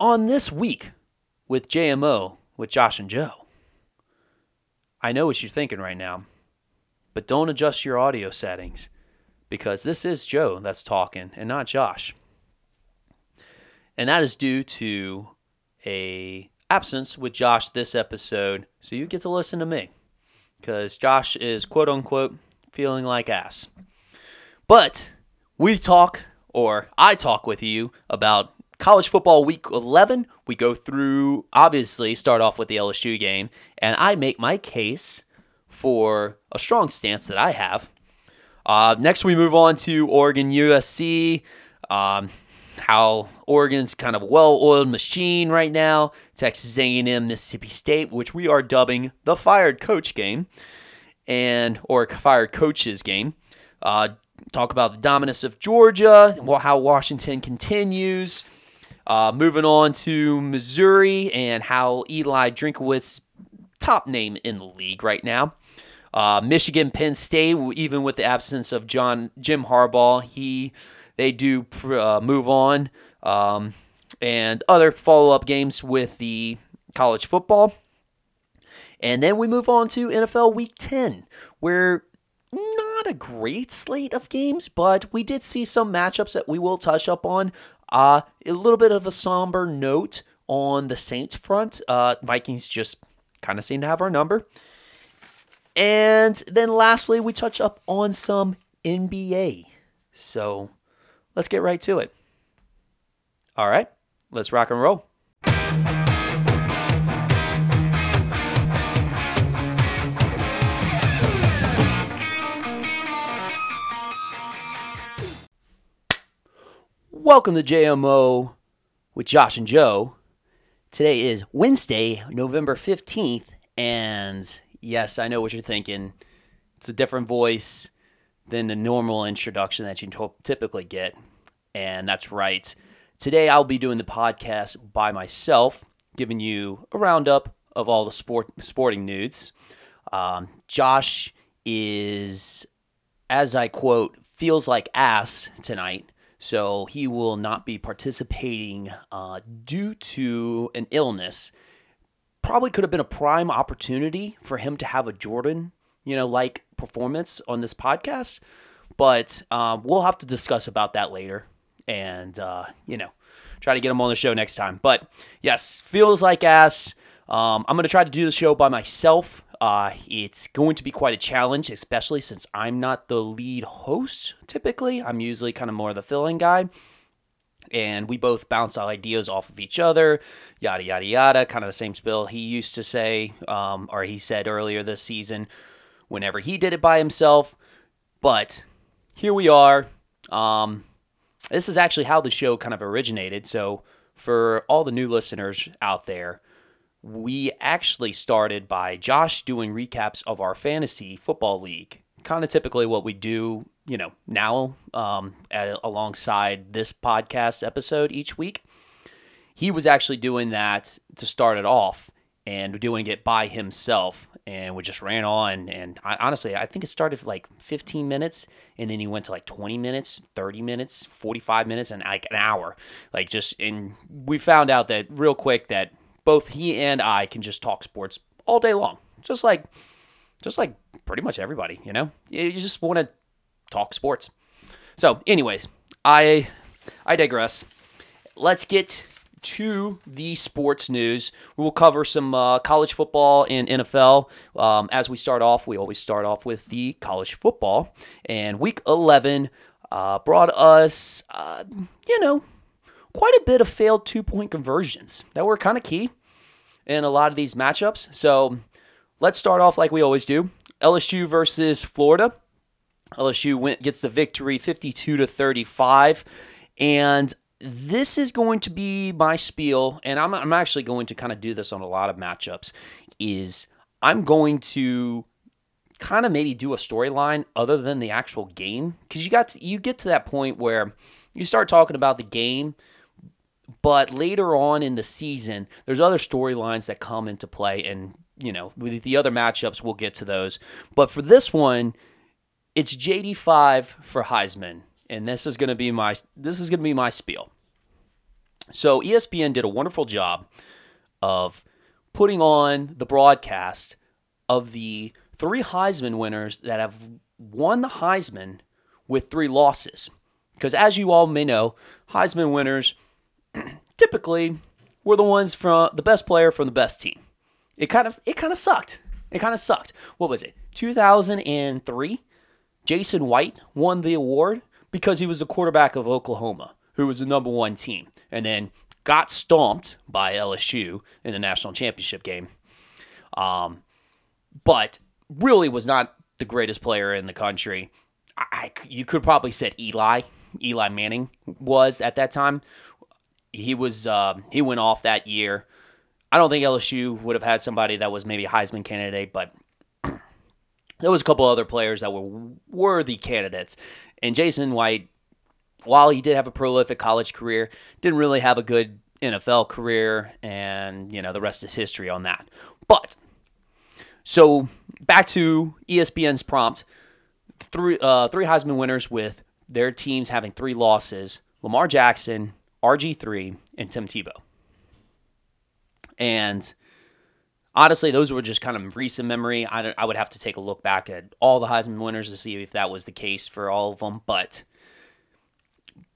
on this week with JMO with Josh and Joe. I know what you're thinking right now, but don't adjust your audio settings because this is Joe that's talking and not Josh. And that is due to a absence with Josh this episode, so you get to listen to me because Josh is quote unquote feeling like ass. But we talk, or I talk with you about college football week 11. We go through, obviously, start off with the LSU game, and I make my case for a strong stance that I have. Uh, next, we move on to Oregon USC. Um, how Oregon's kind of well-oiled machine right now. Texas A&M, Mississippi State, which we are dubbing the fired coach game, and or fired coaches game. Uh, talk about the dominance of Georgia, how Washington continues. Uh, moving on to Missouri and how Eli Drinkwitz, top name in the league right now. Uh, Michigan, Penn State, even with the absence of John Jim Harbaugh, he they do uh, move on. Um, and other follow up games with the college football. And then we move on to NFL Week 10, where not a great slate of games, but we did see some matchups that we will touch up on. Uh, a little bit of a somber note on the Saints front. Uh, Vikings just kind of seem to have our number. And then lastly, we touch up on some NBA. So let's get right to it. All right, let's rock and roll. Welcome to JMO with Josh and Joe. Today is Wednesday, November 15th, and yes, I know what you're thinking. It's a different voice than the normal introduction that you typically get, and that's right. Today I'll be doing the podcast by myself, giving you a roundup of all the sport sporting news. Um, Josh is, as I quote, feels like ass tonight so he will not be participating uh, due to an illness. Probably could have been a prime opportunity for him to have a Jordan, you know, like performance on this podcast. But um, we'll have to discuss about that later, and uh, you know, try to get him on the show next time. But yes, feels like ass. Um, I'm gonna try to do the show by myself. Uh, it's going to be quite a challenge, especially since I'm not the lead host typically. I'm usually kind of more the filling guy. And we both bounce ideas off of each other, yada, yada, yada, kind of the same spill he used to say, um, or he said earlier this season whenever he did it by himself. But here we are. Um, this is actually how the show kind of originated. So, for all the new listeners out there, we actually started by Josh doing recaps of our fantasy football league. Kind of typically what we do, you know, now um, alongside this podcast episode each week. He was actually doing that to start it off and doing it by himself. And we just ran on. And I, honestly, I think it started like 15 minutes and then he went to like 20 minutes, 30 minutes, 45 minutes, and like an hour. Like just, and we found out that real quick that both he and I can just talk sports all day long. Just like just like pretty much everybody, you know? You just want to talk sports. So, anyways, I I digress. Let's get to the sports news. We will cover some uh, college football and NFL. Um, as we start off, we always start off with the college football. And week 11 uh, brought us, uh, you know, quite a bit of failed two point conversions that were kind of key in a lot of these matchups. So let's start off like we always do LSU versus Florida. LSU went, gets the victory 52 to 35. And this is going to be my spiel, and I'm, I'm actually going to kind of do this on a lot of matchups. Is I'm going to kind of maybe do a storyline other than the actual game because you got to, you get to that point where you start talking about the game but later on in the season, there's other storylines that come into play, and you know, with the other matchups, we'll get to those. But for this one, it's JD five for Heisman, and this is gonna be my this is gonna be my spiel. So ESPN did a wonderful job of putting on the broadcast of the three Heisman winners that have won the Heisman with three losses. Because as you all may know, Heisman winners typically were the ones from the best player from the best team. It kind of it kind of sucked. It kind of sucked. What was it? 2003, Jason White won the award because he was the quarterback of Oklahoma, who was the number one team, and then got stomped by LSU in the national championship game. Um, but really was not the greatest player in the country. I, you could probably said Eli, Eli Manning was at that time. He was uh, he went off that year. I don't think LSU would have had somebody that was maybe a Heisman candidate, but there was a couple other players that were worthy candidates. And Jason White, while he did have a prolific college career, didn't really have a good NFL career, and you know the rest is history on that. But so back to ESPN's prompt: three uh, three Heisman winners with their teams having three losses: Lamar Jackson, RG three, and Tim Tebow. And honestly, those were just kind of recent memory. I, I would have to take a look back at all the Heisman winners to see if that was the case for all of them. But,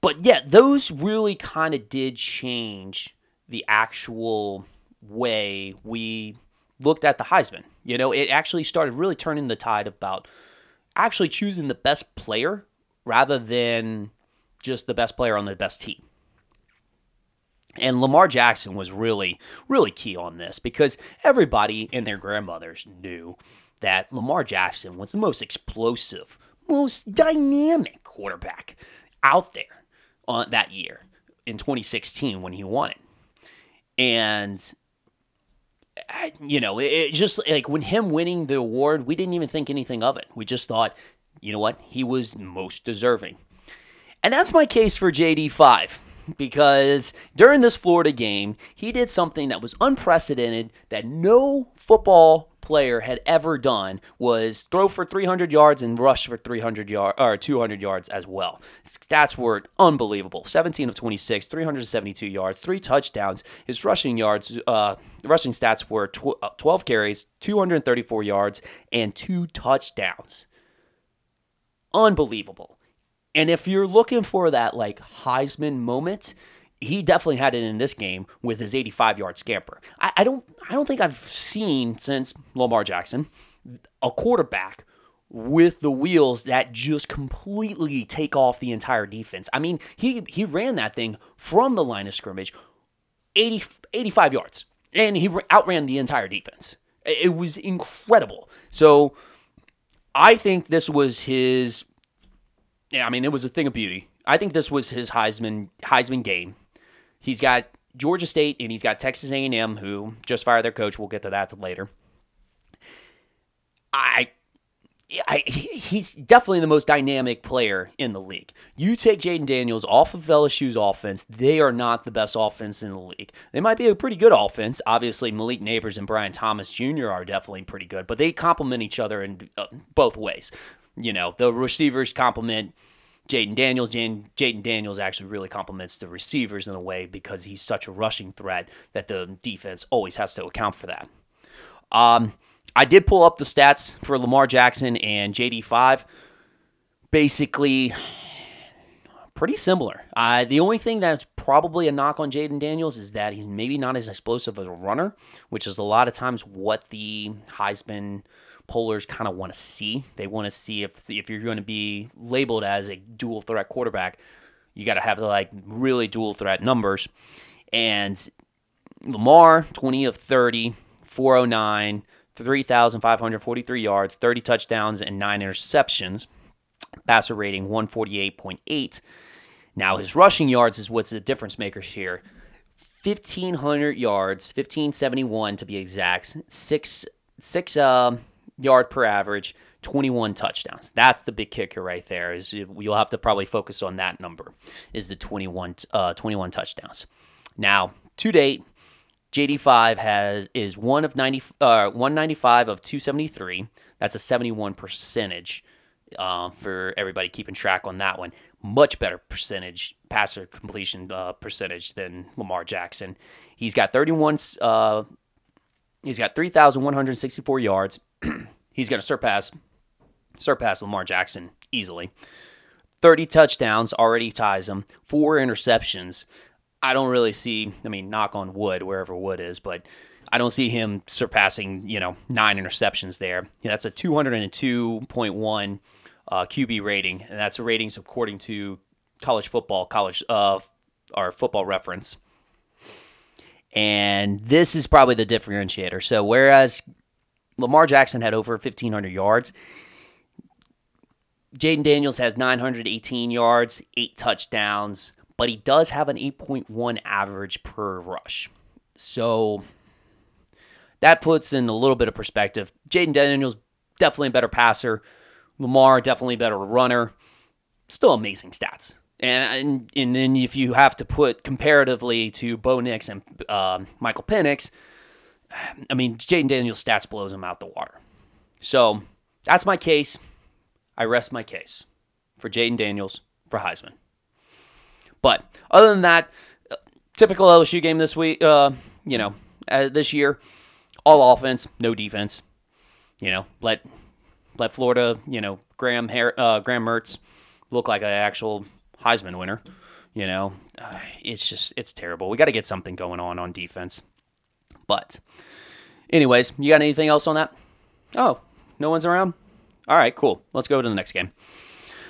but yeah, those really kind of did change the actual way we looked at the Heisman. You know, it actually started really turning the tide about actually choosing the best player rather than just the best player on the best team. And Lamar Jackson was really, really key on this because everybody and their grandmothers knew that Lamar Jackson was the most explosive, most dynamic quarterback out there on that year in 2016 when he won it. And uh, you know, it just like when him winning the award, we didn't even think anything of it. We just thought, you know what, he was most deserving. And that's my case for JD5 because during this Florida game, he did something that was unprecedented that no football player had ever done was throw for 300 yards and rush for 300 yards or 200 yards as well. Stats were unbelievable. 17 of 26, 372 yards, three touchdowns. His rushing yards, uh, rushing stats were tw- uh, 12 carries, 234 yards, and two touchdowns. Unbelievable. And if you're looking for that like Heisman moment, he definitely had it in this game with his 85 yard scamper. I, I don't I don't think I've seen since Lamar Jackson a quarterback with the wheels that just completely take off the entire defense. I mean, he he ran that thing from the line of scrimmage 80, 85 yards and he outran the entire defense. It was incredible. So I think this was his I mean, it was a thing of beauty. I think this was his Heisman Heisman game. He's got Georgia State and he's got Texas A&M, who just fired their coach. We'll get to that later. I, I, he's definitely the most dynamic player in the league. You take Jayden Daniels off of LSU's offense, they are not the best offense in the league. They might be a pretty good offense. Obviously, Malik Nabers and Brian Thomas Jr. are definitely pretty good, but they complement each other in uh, both ways. You know, the receivers complement Jayden Daniels. Jayden Daniels actually really complements the receivers in a way because he's such a rushing threat that the defense always has to account for that. Um, I did pull up the stats for Lamar Jackson and JD5. Basically, pretty similar. Uh, the only thing that's probably a knock on Jayden Daniels is that he's maybe not as explosive as a runner, which is a lot of times what the Heisman pollers kind of want to see. They want to see if if you're going to be labeled as a dual threat quarterback, you got to have like really dual threat numbers. And Lamar, 20 of 30, 409, 3,543 yards, 30 touchdowns, and nine interceptions. Passer rating 148.8. Now his rushing yards is what's the difference makers here. 1500 yards, 1571 to be exact. Six six uh, yard per average, 21 touchdowns. That's the big kicker right there. Is you'll have to probably focus on that number. Is the 21 uh, 21 touchdowns. Now to date, JD5 has is one of 90 uh, 195 of 273. That's a 71 percentage uh, for everybody keeping track on that one. much better percentage, passer completion uh, percentage than Lamar Jackson. He's got 31. Uh, he's got 3,164 yards. he's going to surpass surpass Lamar Jackson easily. 30 touchdowns already ties him. Four interceptions. I don't really see. I mean, knock on wood wherever wood is, but I don't see him surpassing, you know, nine interceptions there. Yeah, that's a 202.1 uh, QB rating, and that's ratings according to college football, college uh, our football reference. And this is probably the differentiator. So whereas Lamar Jackson had over 1,500 yards, Jayden Daniels has 918 yards, eight touchdowns, but he does have an 8.1 average per rush. So that puts in a little bit of perspective. Jayden Daniels definitely a better passer. Lamar definitely a better runner. Still amazing stats. And, and and then if you have to put comparatively to Bo Nix and uh, Michael Penix, I mean Jayden Daniels' stats blows him out the water. So that's my case. I rest my case for Jayden Daniels for Heisman. But other than that, typical LSU game this week. Uh, you know, uh, this year, all offense, no defense. You know, let let Florida, you know, Graham uh, Graham Mertz look like an actual Heisman winner. You know, uh, it's just it's terrible. We got to get something going on on defense. But, anyways, you got anything else on that? Oh, no one's around. All right, cool. Let's go to the next game.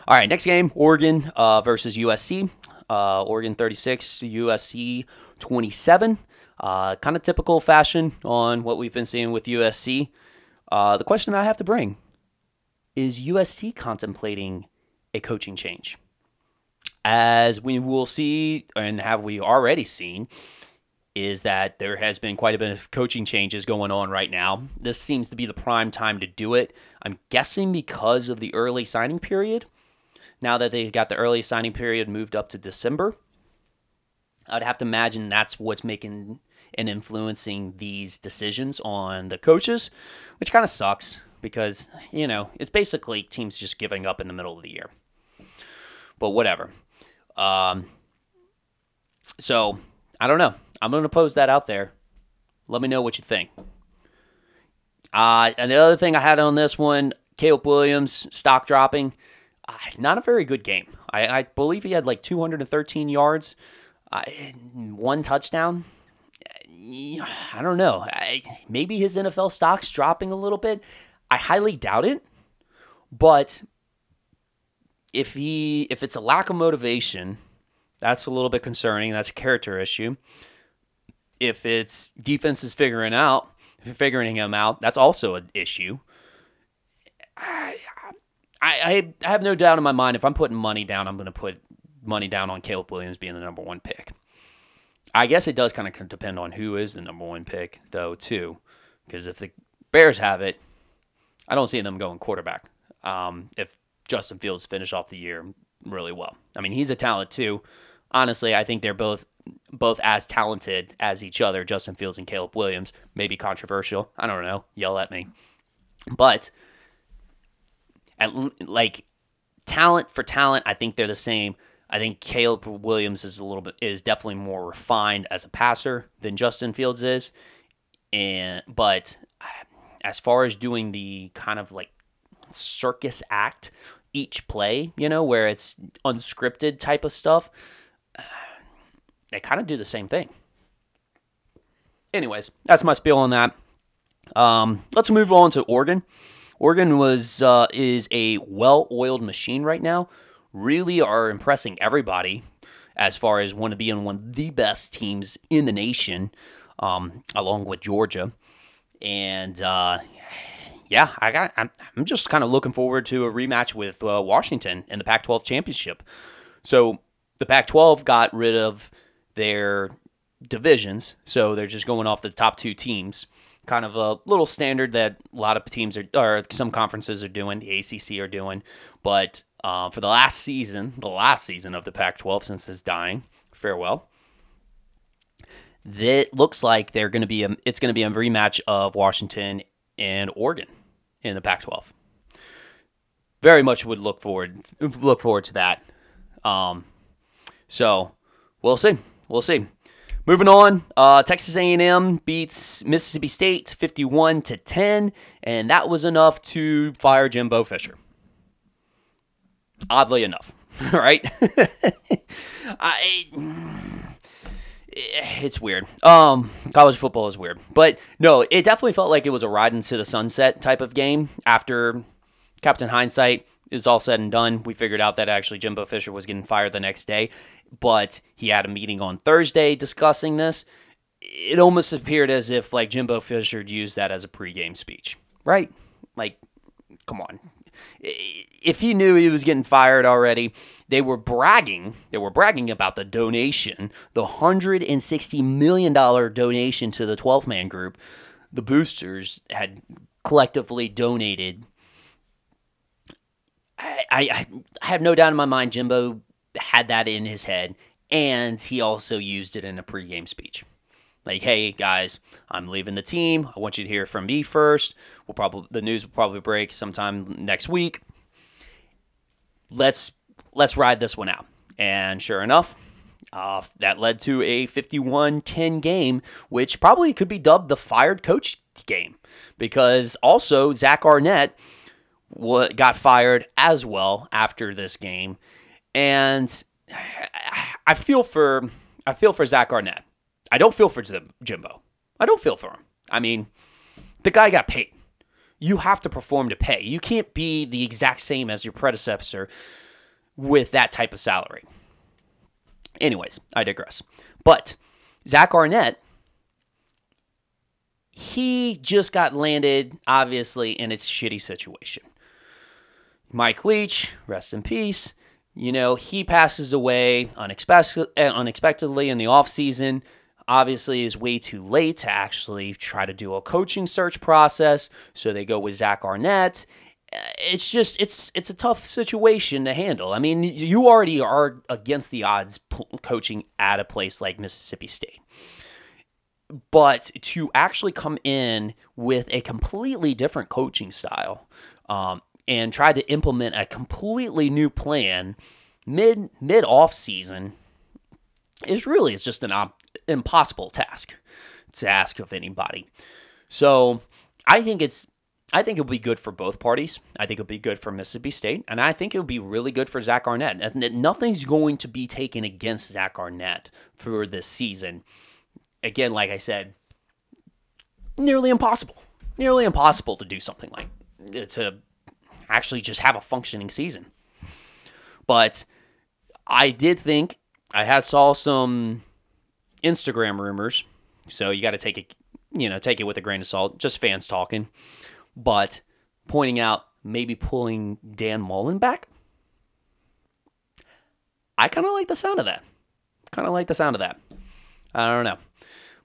All right, next game: Oregon uh, versus USC. Uh, Oregon 36, USC 27. Uh, kind of typical fashion on what we've been seeing with USC. Uh, the question I have to bring is USC contemplating a coaching change? As we will see, and have we already seen, is that there has been quite a bit of coaching changes going on right now. This seems to be the prime time to do it. I'm guessing because of the early signing period. Now that they got the early signing period moved up to December, I'd have to imagine that's what's making and influencing these decisions on the coaches, which kind of sucks because, you know, it's basically teams just giving up in the middle of the year. But whatever. Um, so, I don't know. I'm going to pose that out there. Let me know what you think. Uh, and the other thing I had on this one, Caleb Williams, stock dropping. Uh, not a very good game. I, I, believe he had like 213 yards, uh, one touchdown. I don't know. I, maybe his NFL stock's dropping a little bit. I highly doubt it. But if he if it's a lack of motivation, that's a little bit concerning. That's a character issue. If it's defense is figuring out figuring him out, that's also an issue. I, I, I have no doubt in my mind if I'm putting money down, I'm going to put money down on Caleb Williams being the number one pick. I guess it does kind of depend on who is the number one pick, though, too. Because if the Bears have it, I don't see them going quarterback. Um, if Justin Fields finish off the year really well, I mean he's a talent too. Honestly, I think they're both both as talented as each other. Justin Fields and Caleb Williams. Maybe controversial. I don't know. Yell at me. But at like talent for talent, I think they're the same. I think Caleb Williams is a little bit is definitely more refined as a passer than Justin Fields is, and but as far as doing the kind of like circus act each play, you know, where it's unscripted type of stuff, they kind of do the same thing. Anyways, that's my spiel on that. Um, let's move on to Oregon. Oregon was uh, is a well-oiled machine right now. Really are impressing everybody as far as want to be being one of the best teams in the nation, um, along with Georgia and uh, yeah, I got. I'm, I'm just kind of looking forward to a rematch with uh, Washington in the Pac-12 championship. So the Pac-12 got rid of their divisions, so they're just going off the top two teams. Kind of a little standard that a lot of teams are, or some conferences are doing, the ACC are doing. But uh, for the last season, the last season of the Pac-12 since it's dying, farewell that looks like they're going to be a, it's going to be a rematch of Washington and Oregon in the Pac-12. Very much would look forward look forward to that. Um, so we'll see. We'll see. Moving on, uh, Texas A&M beats Mississippi State 51 to 10, and that was enough to fire Jimbo Fisher. Oddly enough, right? I it's weird. Um, college football is weird, but no, it definitely felt like it was a ride into the sunset type of game. After Captain Hindsight it was all said and done, we figured out that actually Jimbo Fisher was getting fired the next day, but he had a meeting on Thursday discussing this. It almost appeared as if like Jimbo Fisher used that as a pregame speech, right? Like, come on. If he knew he was getting fired already, they were bragging. They were bragging about the donation, the hundred and sixty million dollar donation to the twelve man group. The boosters had collectively donated. I, I, I have no doubt in my mind Jimbo had that in his head, and he also used it in a pregame speech. Like, hey guys, I'm leaving the team. I want you to hear from me first. We'll probably the news will probably break sometime next week. Let's let's ride this one out. And sure enough, uh, that led to a 51 10 game, which probably could be dubbed the fired coach game because also Zach Arnett got fired as well after this game. And I feel for I feel for Zach Arnett. I don't feel for Jimbo. I don't feel for him. I mean, the guy got paid. You have to perform to pay. You can't be the exact same as your predecessor with that type of salary. Anyways, I digress. But Zach Arnett, he just got landed, obviously, in its shitty situation. Mike Leach, rest in peace. You know, he passes away unexpected, unexpectedly in the offseason. Obviously, is way too late to actually try to do a coaching search process. So they go with Zach Arnett it's just it's it's a tough situation to handle. I mean, you already are against the odds coaching at a place like Mississippi State. But to actually come in with a completely different coaching style um, and tried to implement a completely new plan mid mid off season is really it's just an op- impossible task to ask of anybody. So I think it's I think it'll be good for both parties. I think it'll be good for Mississippi State, and I think it'll be really good for Zach Arnett. And nothing's going to be taken against Zach Arnett for this season. Again, like I said, nearly impossible. Nearly impossible to do something like to actually just have a functioning season. But I did think I had saw some Instagram rumors, so you got to take it, you know, take it with a grain of salt. Just fans talking but pointing out maybe pulling Dan Mullen back. I kind of like the sound of that. Kind of like the sound of that. I don't know.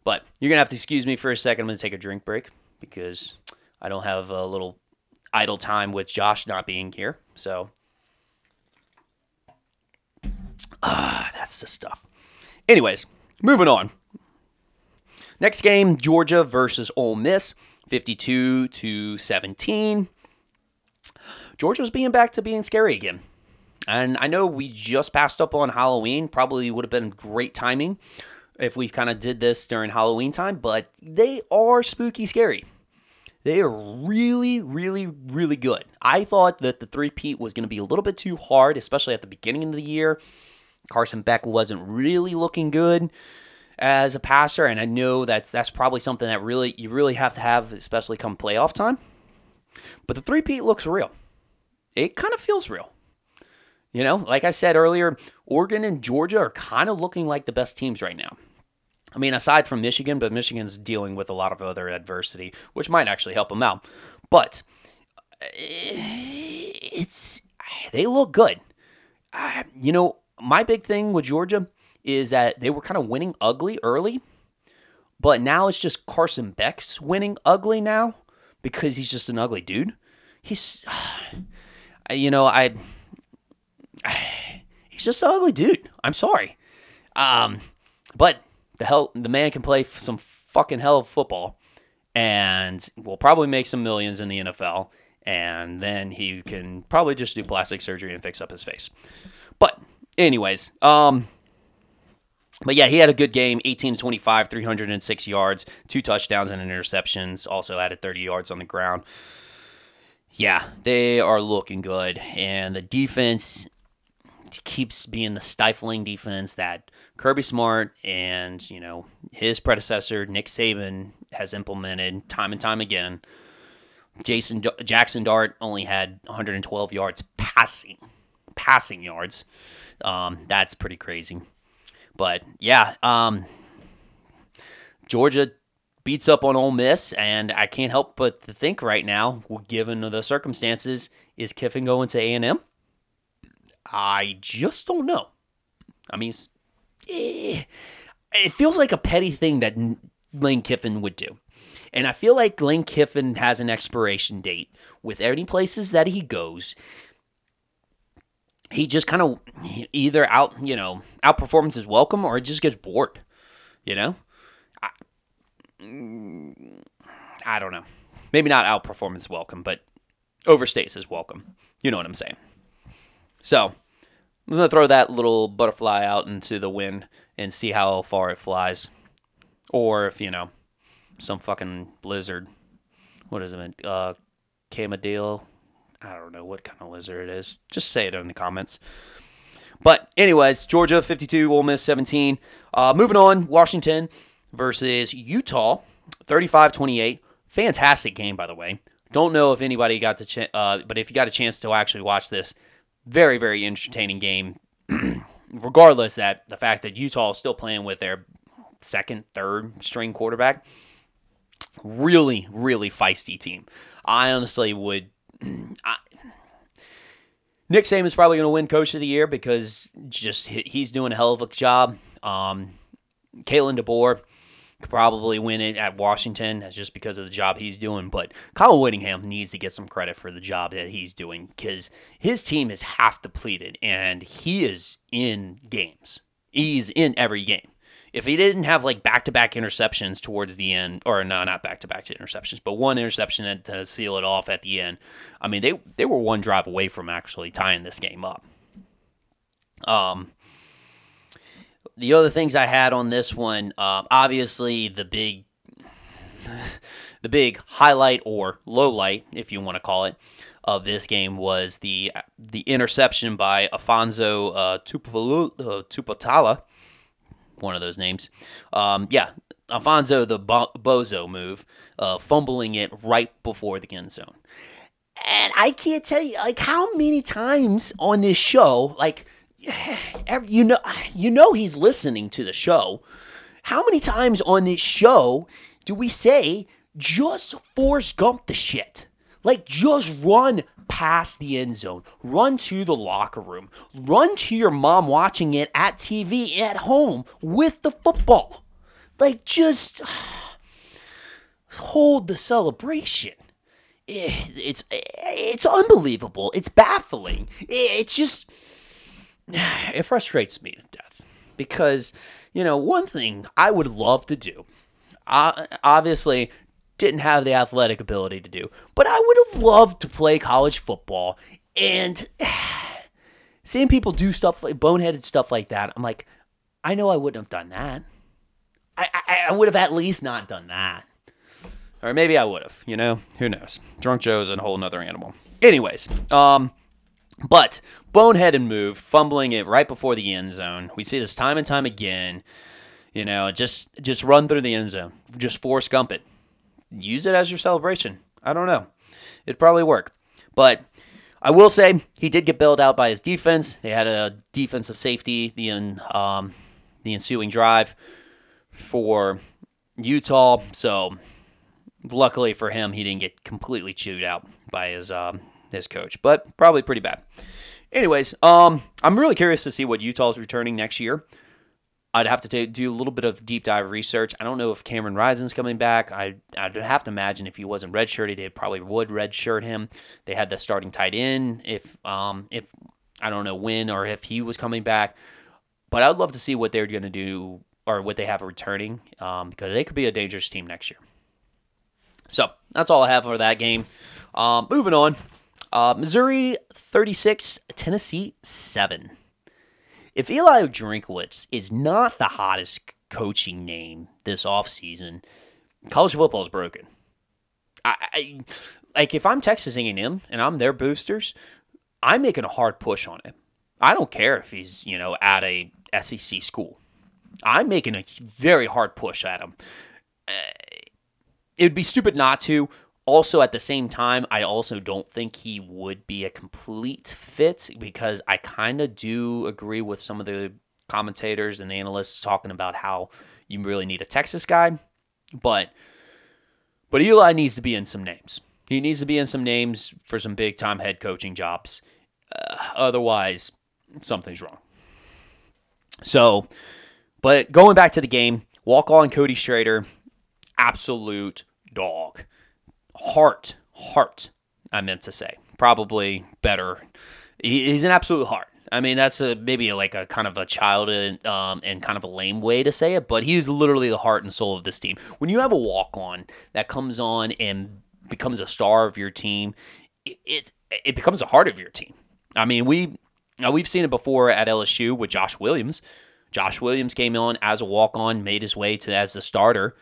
But you're to have to excuse me for a second. I'm to take a drink break because I don't have a little idle time with Josh not being here. So, ah, that's the stuff. Anyways, moving on. Next game Georgia versus Ole Miss. 52 to 17. Georgia's being back to being scary again. And I know we just passed up on Halloween. Probably would have been great timing if we kind of did this during Halloween time, but they are spooky scary. They are really, really, really good. I thought that the three-peat was going to be a little bit too hard, especially at the beginning of the year. Carson Beck wasn't really looking good as a passer, and I know that's that's probably something that really you really have to have, especially come playoff time. But the three-peat looks real. It kind of feels real. You know, like I said earlier, Oregon and Georgia are kind of looking like the best teams right now. I mean, aside from Michigan, but Michigan's dealing with a lot of other adversity, which might actually help them out. But eh, it's they look good. Uh, you know, my big thing with Georgia is that they were kind of winning ugly early, but now it's just Carson Beck's winning ugly now because he's just an ugly dude. He's, you know, I, he's just an ugly dude. I'm sorry, um, but the hell, the man can play some fucking hell of football, and will probably make some millions in the NFL, and then he can probably just do plastic surgery and fix up his face. But anyways, um, but yeah, he had a good game 18 to 25, 306 yards, two touchdowns and interceptions. Also added 30 yards on the ground. Yeah, they are looking good. And the defense keeps being the stifling defense that Kirby Smart and, you know, his predecessor, Nick Saban, has implemented time and time again. Jason Jaxson Dart only had 112 yards passing, passing yards. Um, that's pretty crazy. But yeah, um, Georgia beats up on Ole Miss, and I can't help but to think right now, given the circumstances, is Kiffin going to A and? I just don't know. I mean, eh, it feels like a petty thing that Lane Kiffin would do. And I feel like Lane Kiffin has an expiration date with any places that he goes. He just kind of either out, you know, outperformance is welcome or just gets bored, you know? I, I don't know. Maybe not outperformance welcome, but overstays is welcome. You know what I'm saying. So I'm to throw that little butterfly out into the wind and see how far it flies. Or if, you know, some fucking blizzard. What is it? Uh, Camadil. I don't know what kind of lizard it is. Just say it in the comments. But anyways, Georgia 52, Ole Miss 17. Uh, moving on, Washington versus Utah, 35-28. Fantastic game, by the way. Don't know if anybody got the chance, uh, but if you got a chance to actually watch this, very very entertaining game. Regardless that the fact that Utah is still playing with their second, third string quarterback, really, really feisty team. I honestly would. I, Nick Saban's probably going to win Coach of the Year because just he's doing a hell of a job. Um, Kalen DeBoer could probably win it at Washington just because of the job he's doing. But Kyle Whittingham needs to get some credit for the job that he's doing because his team is half depleted and he is in games. He's in every game if he didn't have like back to back interceptions towards the end, or no, not back to back interceptions, but one interception to seal it off at the end, I mean they they were one drive away from actually tying this game up. Um, the other things I had on this one, uh, obviously the big, the big highlight or low light, if you want to call it, of this game was the the interception by Alphonzo uh, Tuputala one of those names. Um, yeah, Alphonzo the bo- bozo move, uh, fumbling it right before the end zone. And I can't tell you like how many times on this show, like you know, you know he's listening to the show. How many times on this show do we say just Forrest Gump the shit? Like just run past the end zone, run to the locker room, run to your mom watching it at TV at home with the football. Like, just hold the celebration. Eh, it's eh, it's unbelievable. It's baffling. Eh, it's just it frustrates me to death because you know one thing I would love to do. I obviously, didn't have the athletic ability to do. But I would have loved to play college football and seeing people do stuff like boneheaded stuff like that. I'm like, I know I wouldn't have done that. I, I, I would have at least not done that. Or maybe I would have, you know? Who knows? Drunk Joe's a whole nother animal. Anyways, um, but boneheaded move, fumbling it right before the end zone. We see this time and time again. You know, just just run through the end zone. Just Forrest Gump it use it as your celebration. I don't know. It'd probably work. But I will say he did get bailed out by his defense. They had a defensive safety the um, the ensuing drive for Utah. So luckily for him, he didn't get completely chewed out by his um, his coach, but probably pretty bad. Anyways, um, I'm really curious to see what Utah's returning next year. I'd have to take, do a little bit of deep dive research. I don't know if Cameron Rising's coming back. I, I'd have to imagine if he wasn't redshirted, they probably would redshirt him. They had the starting tight end. If um if I don't know when or if he was coming back, but I'd love to see what they're going to do or what they have returning um, because they could be a dangerous team next year. So that's all I have for that game. Um, moving on, uh, Missouri 36, Tennessee 7 if Eli Drinkwitz is not the hottest coaching name this offseason, college football is broken. I, I like if I'm Texas A&M and I'm their boosters, I'm making a hard push on him. I don't care if he's you know at a SEC school. I'm making a very hard push at him. Uh, it would be stupid not to. Also, at the same time, I also don't think he would be a complete fit because I kind of do agree with some of the commentators and analysts talking about how you really need a Texas guy. But but Eli needs to be in some names. He needs to be in some names for some big time head coaching jobs. Uh, otherwise, something's wrong. So, but going back to the game, walk on Cody Schrader, absolute dog. Heart, heart, I meant to say. Probably better. he's an absolute heart. I mean, that's a maybe like a kind of a child and, um, and kind of a lame way to say it, but he's literally the heart and soul of this team. When you have a walk on that comes on and becomes a star of your team, it, it, it becomes a heart of your team. I mean, we we've seen it before at LSU with Josh Williams. Josh Williams came on as a walk on, made his way to as the starter,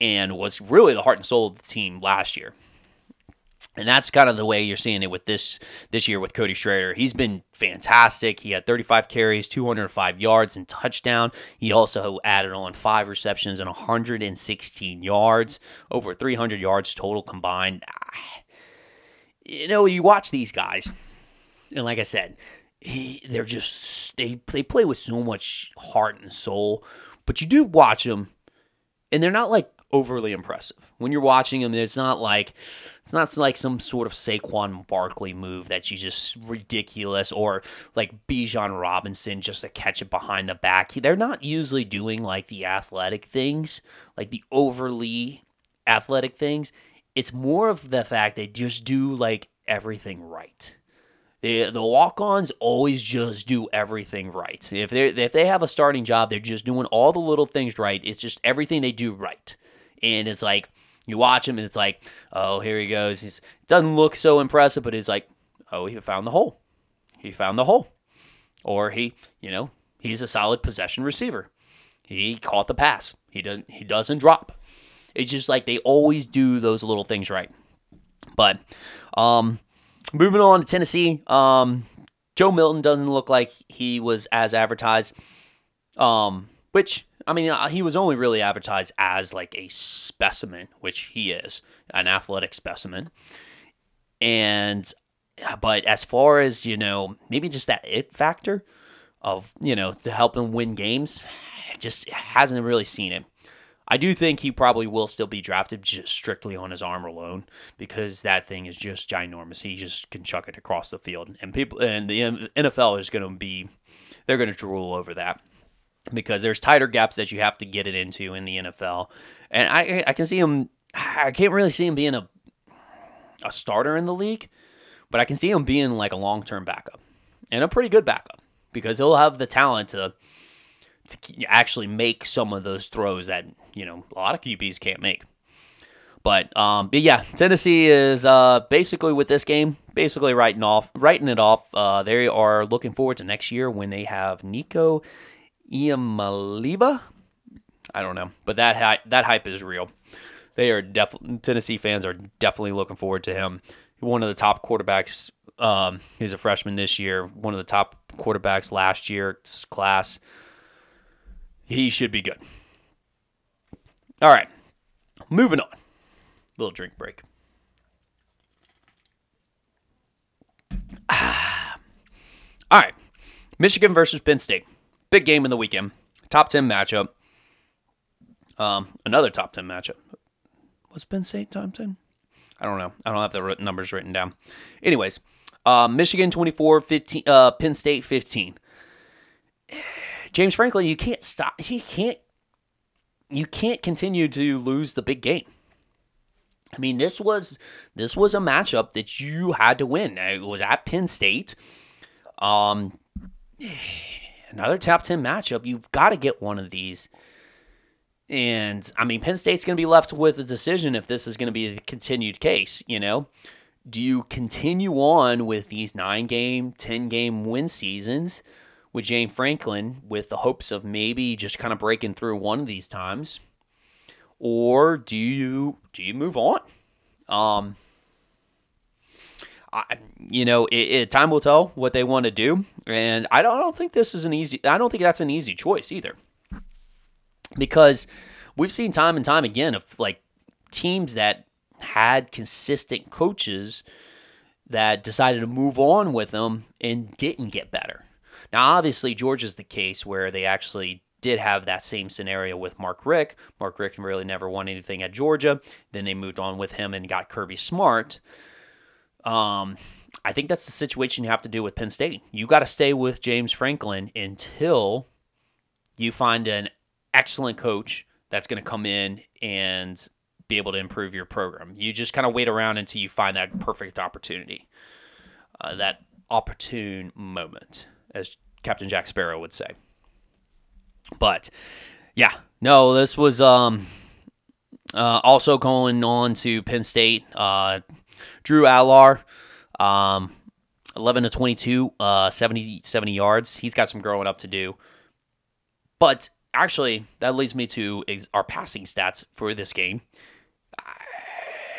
and was really the heart and soul of the team last year. And that's kind of the way you're seeing it with this this year with Cody Schrader. He's been fantastic. He had 35 carries, 205 yards, and touchdown. He also added on five receptions and 116 yards, over 300 yards total combined. Ah, you know, you watch these guys, and like I said, he, they're just they they play with so much heart and soul. But you do watch them, and they're not like overly impressive. When you're watching him, it's not like it's not like some sort of Saquon Barkley move that you just ridiculous or like Bijan Robinson just to catch it behind the back. They're not usually doing like the athletic things, like the overly athletic things. It's more of the fact they just do like everything right. The the walk-ons always just do everything right. If they if they have a starting job, they're just doing all the little things right. It's just everything they do right and it's like you watch him and it's like, oh, here he goes. He doesn't look so impressive, but it's like, oh, he found the hole. He found the hole, or he, you know, he's a solid possession receiver. He caught the pass. He doesn't. He doesn't drop. It's just like they always do those little things right. But um, moving on to Tennessee, um, Joe Milton doesn't look like he was as advertised. Um, which I mean, uh, he was only really advertised as like a specimen, which he is, an athletic specimen. And, but as far as, you know, maybe just that it factor of, you know, to help him win games, just hasn't really seen him. I do think he probably will still be drafted just strictly on his arm alone because that thing is just ginormous. He just can chuck it across the field, and people and the NFL is going to be they're going to drool over that because there's tighter gaps that you have to get it into in the NFL. And I I can see him I can't really see him being a a starter in the league, but I can see him being like a long-term backup. And a pretty good backup because he'll have the talent to to actually make some of those throws that, you know, a lot of QBs can't make. But um, but yeah, Tennessee is uh, basically with this game, basically writing off, writing it off. Uh, they are looking forward to next year when they have Nico Iamaleava. I don't know, but that hype, that hype is real. They are definitely Tennessee fans are definitely looking forward to him. One of the top quarterbacks. Um, he's a freshman this year. One of the top quarterbacks last year class. He should be good. All right, moving on. Little drink break. Ah. All right, Michigan versus Penn State. Big game in the weekend. Top 10 matchup. Um, another top 10 matchup. Was Penn State top 10? I don't know. I don't have the numbers written down. Anyways, uh, Michigan 24, 15, uh, Penn State 15. James Franklin, you can't stop. He can't. You can't continue to lose the big game. I mean, this was this was a matchup that you had to win. It was at Penn State. Um, another top 10 matchup. You've got to get one of these. And I mean, Penn State's going to be left with a decision if this is going to be a continued case. You know, do you continue on with these nine game, 10 game win seasons with James Franklin with the hopes of maybe just kind of breaking through one of these times, or do you do you move on? Um, I, you know, it, it, time will tell what they want to do, and I don't, I don't think this is an easy. I don't think that's an easy choice either, because we've seen time and time again of like teams that had consistent coaches that decided to move on with them and didn't get better. Now, obviously, Georgia's the case where they actually did have that same scenario with Mark Richt. Mark Richt really never won anything at Georgia. Then they moved on with him and got Kirby Smart. Um, I think that's the situation you have to do with Penn State. You got to stay with James Franklin until you find an excellent coach that's going to come in and be able to improve your program. You just kind of wait around until you find that perfect opportunity, uh, that opportune moment, as Captain Jack Sparrow would say. But yeah, no, this was um, uh, also going on to Penn State. Uh, Drew Allar, um, 11 to 22, uh, 70, 70 yards. He's got some growing up to do. But actually, that leads me to our passing stats for this game.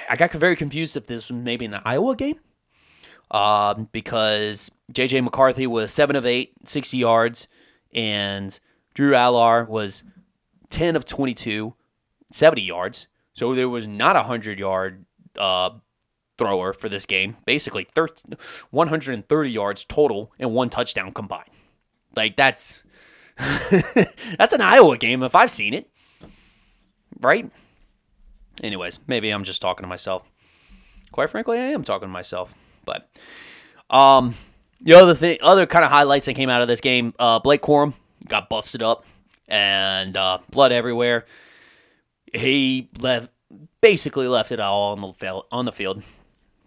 I got very confused if this was maybe an Iowa game um, because J.J. McCarthy was 7 of 8, 60 yards, and Drew Allar was 10 of 22, 70 yards. So there was not a 100 yard uh, thrower for this game. Basically, 13, 130 yards total and one touchdown combined. Like, that's. that's an Iowa game if I've seen it. Right? Anyways, maybe I'm just talking to myself. Quite frankly, I am talking to myself. But um, the other thing, other kind of highlights that came out of this game, uh, Blake Corum got busted up and uh, blood everywhere. He left, basically left it all on the field. On the field,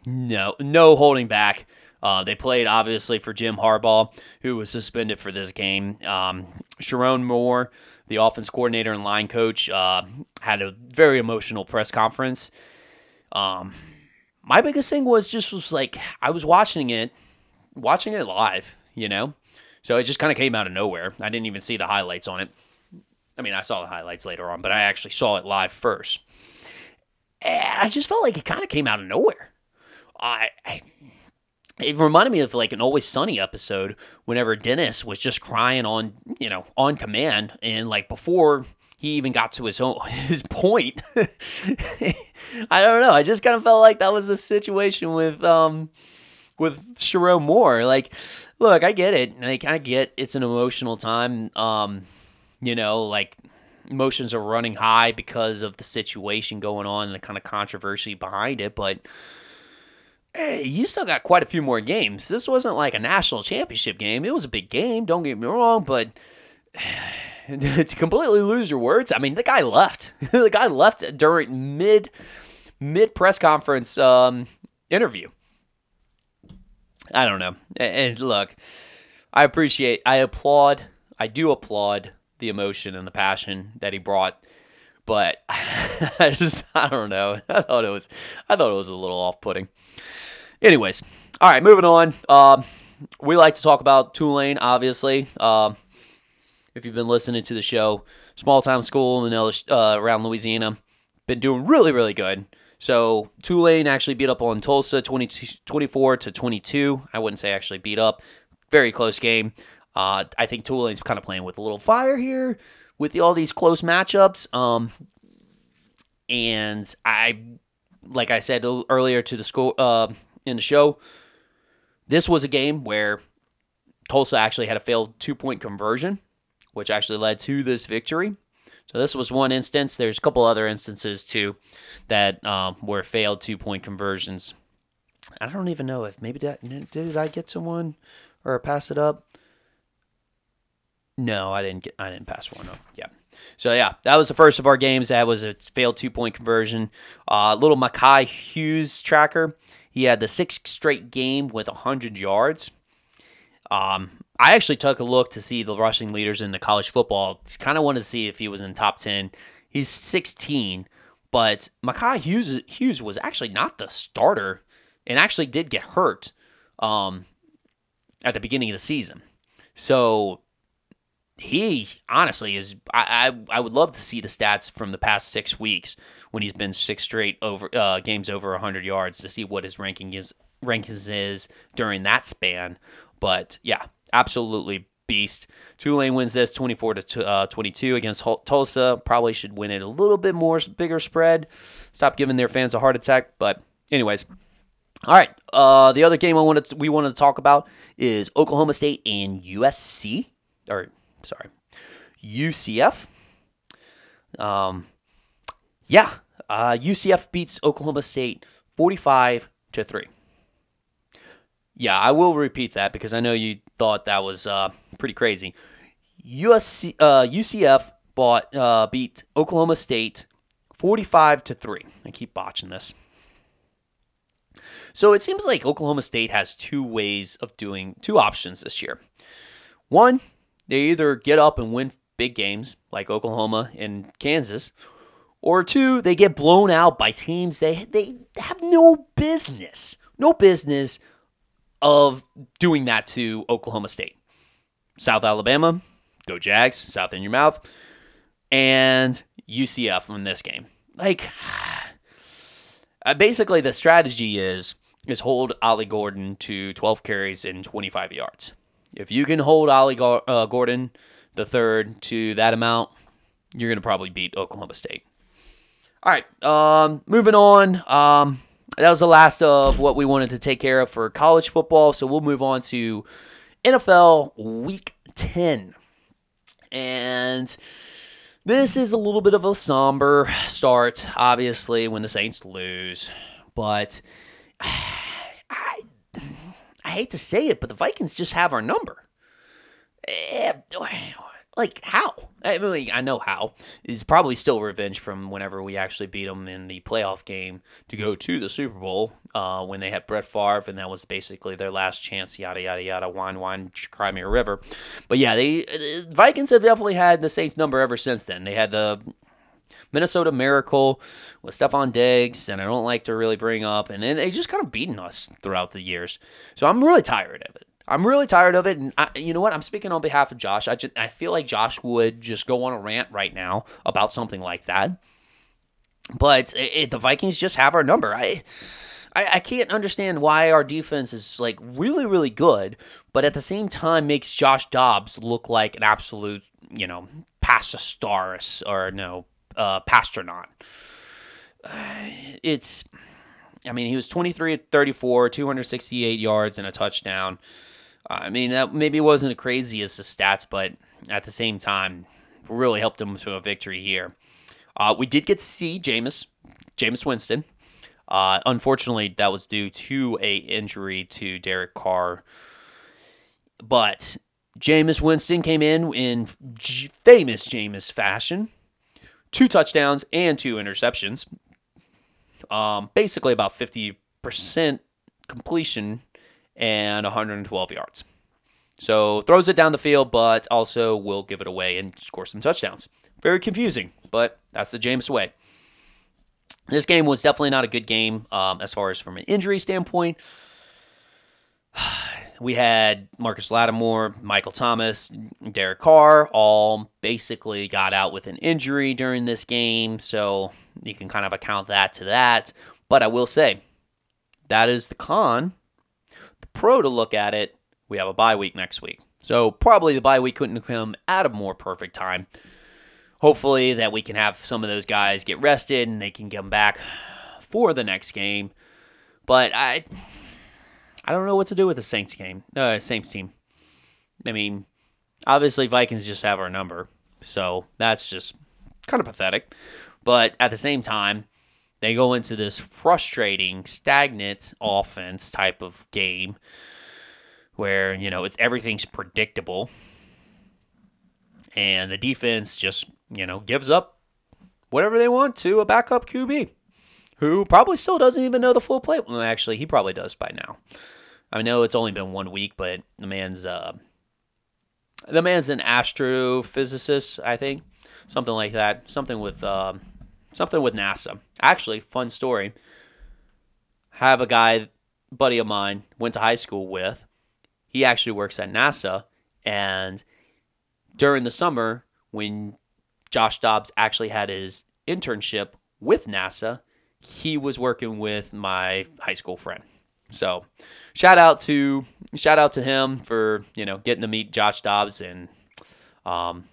no, no holding back. Uh, they played obviously for Jim Harbaugh, who was suspended for this game. Um, Sherrone Moore the offense coordinator and line coach, uh, had a very emotional press conference. Um, my biggest thing was just was like I was watching it, watching it live, you know, so it just kind of came out of nowhere. I didn't even see the highlights on it. I mean, I saw the highlights later on, but I actually saw it live first. And I just felt like it kind of came out of nowhere. I, I it reminded me of like an Always Sunny episode whenever Dennis was just crying on, you know, on command and like before he even got to his own his point. I don't know. I just kind of felt like that was the situation with um with Sherrone Moore. Like, look, I get it. Like I get it's an emotional time. Um, you know, like emotions are running high because of the situation going on and the kind of controversy behind it, but hey, you still got quite a few more games. This wasn't like a national championship game. It was a big game, don't get me wrong, but to completely lose your words, I mean, the guy left. the guy left during mid mid press conference um, interview. I don't know. And look, I appreciate, I applaud, I do applaud the emotion and the passion that he brought. But I just, I don't know. I thought it was, I thought it was a little off-putting. Anyways, all right, moving on. Um, we like to talk about Tulane, obviously. Um, if you've been listening to the show, small town school in uh, around Louisiana, been doing really, really good. So Tulane actually beat up on Tulsa 24 to 22. I wouldn't say actually beat up. Very close game. Uh, I think Tulane's kind of playing with a little fire here with all these close matchups. Um, and I, like I said earlier to the school, uh, in the show. This was a game where Tulsa actually had a failed two point conversion, which actually led to this victory. So this was one instance. There's a couple other instances too that um, were failed two point conversions. I don't even know if maybe that did I get someone or pass it up. No, I didn't get. I didn't pass one up. Yeah. So yeah, that was the first of our games. That was a failed two point conversion. Uh, little Makhi Hughes tracker. He had the sixth straight game with 100 yards. Um, I actually took a look to see the rushing leaders in the college football. Kind of wanted to see if he was in top 10. He's 16, but Makhi Hughes, Hughes was actually not the starter and actually did get hurt um, at the beginning of the season. So he honestly is. I, I, I would love to see the stats from the past six weeks when he's been six straight over uh, games over 100 yards to see what his ranking is rankings is during that span. But yeah, absolutely beast. Tulane wins this 24 to uh, 22 against Tulsa. Probably should win it a little bit more, bigger spread. Stop giving their fans a heart attack. But anyways, all right. Uh, the other game I wanted to, we wanted to talk about is Oklahoma State and USC or sorry, UCF. Um, yeah, uh, UCF beats Oklahoma State 45 to 3. Yeah, I will repeat that because I know you thought that was uh, pretty crazy. USC, uh, UCF bought, uh, beat Oklahoma State 45 to 3. I keep botching this. So it seems like Oklahoma State has two ways of doing, two options this year. One, they either get up and win big games like Oklahoma and Kansas, or two, they get blown out by teams they they have no business, no business of doing that to Oklahoma State. South Alabama, go Jags, South in your mouth, and UCF in this game. Like, uh, basically, the strategy is is hold Ollie Gordon to 12 carries and 25 yards. If you can hold Ollie uh, Gordon the third to that amount, you're gonna probably beat Oklahoma State. All right, um, moving on. Um, that was the last of what we wanted to take care of for college football. So we'll move on to NFL Week 10. And this is a little bit of a somber start, obviously, when the Saints lose. But I, I hate to say it, but the Vikings just have our number. Eh, like how? I mean, I know how. It's probably still revenge from whenever we actually beat them in the playoff game to go to the Super Bowl uh, when they had Brett Favre, and that was basically their last chance. Yada yada yada. Wine wine. Cry river. But yeah, they the Vikings have definitely had the Saints number ever since then. They had the Minnesota Miracle with Stefon Diggs, and I don't like to really bring up, and then they just kind of beaten us throughout the years. So I'm really tired of it. I'm really tired of it, and I, you know what? I'm speaking on behalf of Josh. I just I feel like Josh would just go on a rant right now about something like that. But it, it, the Vikings just have our number. I, I I can't understand why our defense is like really really good, but at the same time makes Josh Dobbs look like an absolute you know Pastosaurus or no uh, Passtronaut. It's, I mean, he was 23 at 34, 268 yards and a touchdown. I mean, that maybe wasn't the craziest of stats, but at the same time, really helped him to a victory here. Uh, we did get to see Jameis, Jameis Winston. Uh, unfortunately, that was due to a injury to Derek Carr. But Jameis Winston came in in famous Jameis fashion, two touchdowns and two interceptions. Um, basically about 50% completion and 112 yards. So throws it down the field, but also will give it away and score some touchdowns. Very confusing, but that's the James way. This game was definitely not a good game um, as far as from an injury standpoint. We had Marshon Lattimore, Michael Thomas, Derek Carr all basically got out with an injury during this game, so you can kind of account that to that. But I will say, that is the con The pro to look at it, we have a bye week next week. So probably the bye week couldn't come at a more perfect time. Hopefully that we can have some of those guys get rested and they can come back for the next game. But I I don't know what to do with the Saints game. Uh, Saints team. I mean, obviously Vikings just have our number. So that's just kind of pathetic. But at the same time, they go into this frustrating, stagnant offense type of game where, you know, it's everything's predictable. And the defense just, you know, gives up whatever they want to a backup QB who probably still doesn't even know the full play. Well, actually, he probably does by now. I know it's only been one week, but the man's uh, the man's an astrophysicist, I think, something like that, something with uh, something with NASA. Actually, fun story. Have a guy, buddy of mine, went to high school with. He actually works at NASA, and during the summer when Josh Dobbs actually had his internship with NASA, he was working with my high school friend. So, shout out to shout out to him for you know getting to meet Josh Dobbs and um,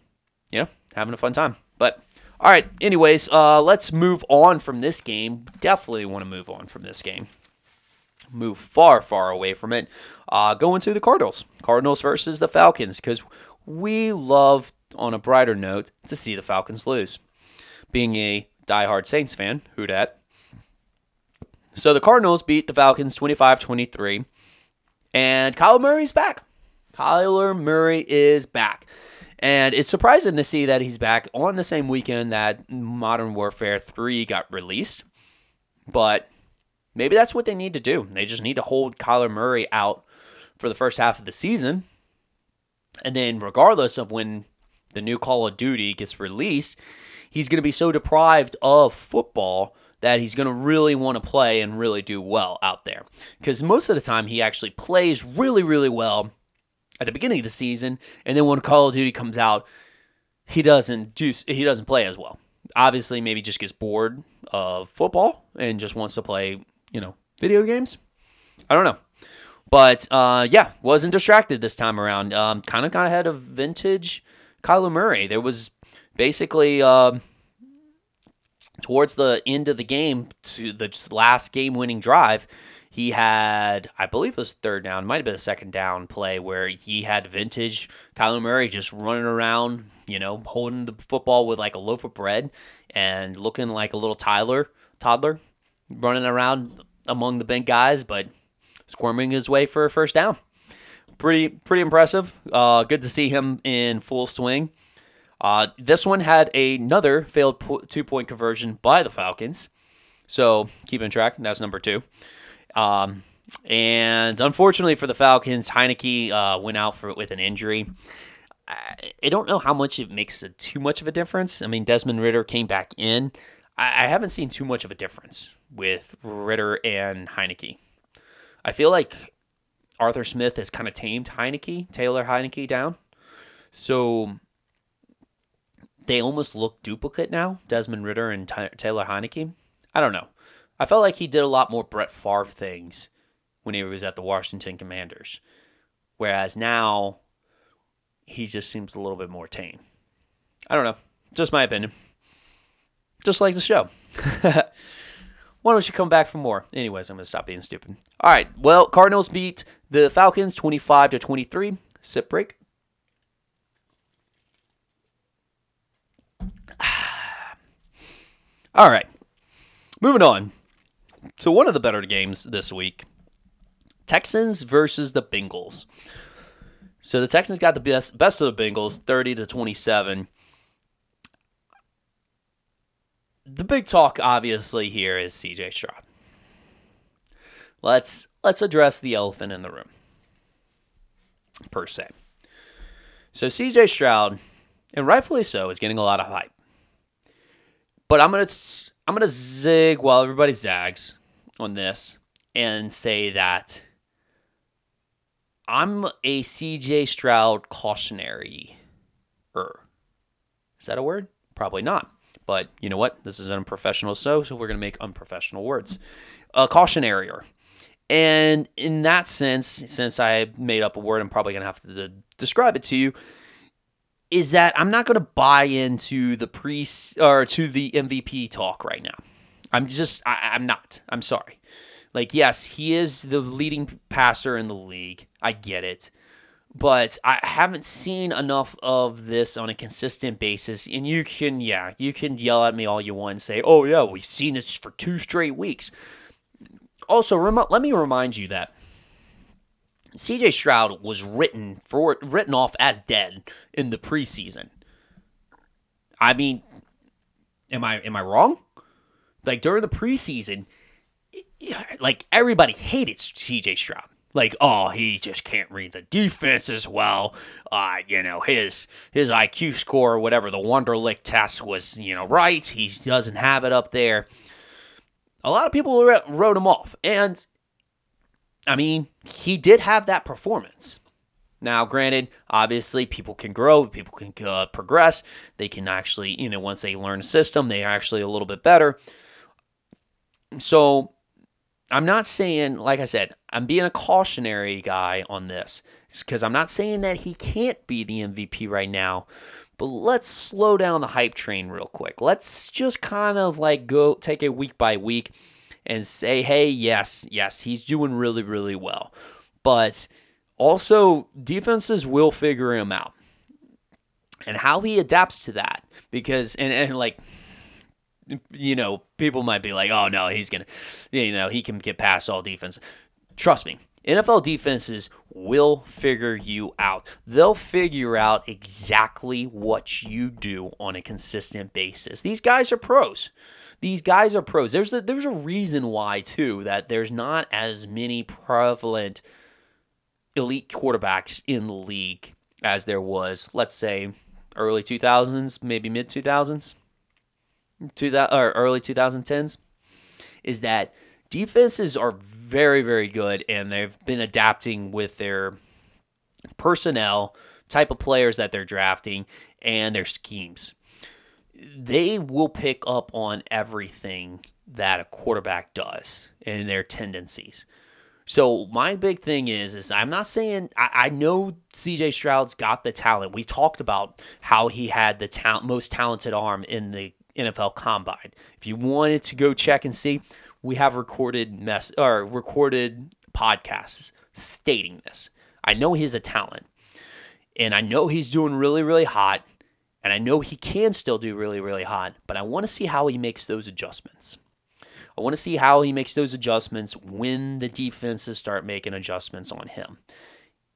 you know having a fun time. But all right, anyways, uh, let's move on from this game. Definitely want to move on from this game. Move far, far away from it. Uh, go into the Cardinals. Cardinals versus the Falcons because we love, on a brighter note, to see the Falcons lose. Being a diehard Saints fan, who dat? So the Cardinals beat the Falcons 25 23. And Kyler Murray's back. Kyler Murray is back. And it's surprising to see that he's back on the same weekend that Modern Warfare 3 got released. But maybe that's what they need to do. They just need to hold Kyler Murray out for the first half of the season. And then, regardless of when the new Call of Duty gets released, he's going to be so deprived of football that he's going to really want to play and really do well out there. Because most of the time, he actually plays really, really well at the beginning of the season, and then when Call of Duty comes out, he doesn't do he doesn't play as well. Obviously, maybe just gets bored of football and just wants to play, you know, video games. I don't know. But uh, yeah, wasn't distracted this time around. Um, kind of got ahead of vintage Kyler Murray. There was basically uh, towards the end of the game, to the last game-winning drive, he had, I believe it was third down, might have been a second down play where he had vintage Kyler Murray just running around, you know, holding the football with like a loaf of bread and looking like a little Tyler toddler, running around among the big guys, but squirming his way for a first down. Pretty pretty impressive. Uh, good to see him in full swing. Uh, this one had another failed two point conversion by the Falcons. So keeping track, that's number two. Um, and unfortunately for the Falcons, Heinicke uh, went out for with an injury. I, I don't know how much it makes a, too much of a difference. I mean, Desmond Ridder came back in. I, I haven't seen too much of a difference with Ridder and Heinicke. I feel like Arthur Smith has kind of tamed Heinicke, Taylor Heinicke down. So they almost look duplicate now, Desmond Ridder and T- Taylor Heinicke. I don't know. I felt like he did a lot more Brett Favre things when he was at the Washington Commanders. Whereas now, he just seems a little bit more tame. I don't know. Just my opinion. Just like the show. Why don't you come back for more? Anyways, I'm to stop being stupid. All right. Well, Cardinals beat the Falcons 25 to 23. Sip break. All right. Moving on. So one of the better games this week, Texans versus the Bengals. So the Texans got the best best of the Bengals, 30 to 27. The big talk obviously here is CJ Stroud. Let's let's address the elephant in the room. Per se. So CJ Stroud, and rightfully so, is getting a lot of hype. But I'm gonna I'm gonna zig while everybody zags on this and say that I'm a CJ Stroud cautionary. Er. Is that a word? Probably not. But you know what? This is unprofessional show, so we're to make unprofessional words. A cautionary. And in that sense, since I made up a word, I'm probably to have to describe it to you. Is that I'm not going to buy into the pre or to the MVP talk right now. I'm just I, I'm not. I'm sorry. Like yes, he is the leading passer in the league. I get it. But I haven't seen enough of this on a consistent basis. And you can, yeah, you can yell at me all you want and say, oh, yeah, we've seen this for two straight weeks. Also, rem- let me remind you that CJ Stroud was written for written off as dead in the preseason. I mean, am I am I wrong? Like during the preseason, like everybody hated CJ Stroud. Like, oh, he just can't read the defense as well. Uh, you know, his his IQ score or whatever the Wonderlic test was, you know, right. He doesn't have it up there. A lot of people wrote him off, and I mean, he did have that performance. Now, granted, obviously, people can grow, people can uh, progress. They can actually, you know, once they learn a system, they are actually a little bit better. So, I'm not saying, like I said, I'm being a cautionary guy on this because I'm not saying that he can't be the MVP right now. But let's slow down the hype train real quick. Let's just kind of like go take it week by week and say, hey, yes, yes, he's doing really, really well. But also, defenses will figure him out and how he adapts to that. Because, and, and like, you know, people might be like, oh no, he's going to, you know, he can get past all defense. Trust me, NFL defenses will figure you out. They'll figure out exactly what you do on a consistent basis. These guys are pros. These guys are pros. There's a, there's a reason why too that there's not as many prevalent elite quarterbacks in the league as there was, let's say, early 2000s, maybe mid 2000s, to that or early 2010s, is that defenses are very, very good and they've been adapting with their personnel, type of players that they're drafting, and their schemes. They will pick up on everything that a quarterback does and their tendencies. So my big thing is, is I'm not saying I, I know CJ Stroud's got the talent. We talked about how he had the ta- most talented arm in the NFL Combine. If you wanted to go check and see, we have recorded mess or recorded podcasts stating this. I know he's a talent, and I know he's doing really, really hot, and I know he can still do really, really hot. But I want to see how he makes those adjustments. I want to see how he makes those adjustments when the defenses start making adjustments on him.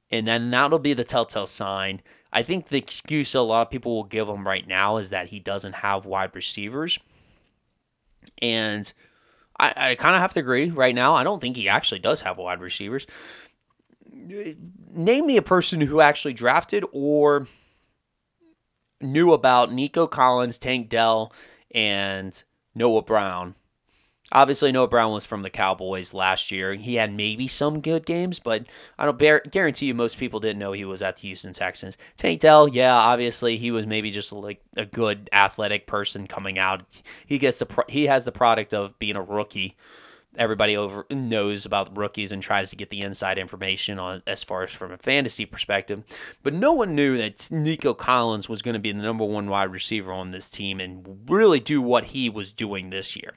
And then that'll be the telltale sign. I think the excuse a lot of people will give him right now is that he doesn't have wide receivers. And I, I kind of have to agree right now. I don't think he actually does have wide receivers. Name me a person who actually drafted or knew about Nico Collins, Tank Dell, and Noah Brown Obviously, Noah Brown was from the Cowboys last year. He had maybe some good games, but I don't bear, guarantee you most people didn't know he was at the Houston Texans. Tank Dell, yeah, obviously he was maybe just like a good athletic person coming out. He gets the he has the product of being a rookie. Everybody over knows about rookies and tries to get the inside information on as far as from a fantasy perspective. But no one knew that Nico Collins was going to be the number one wide receiver on this team and really do what he was doing this year.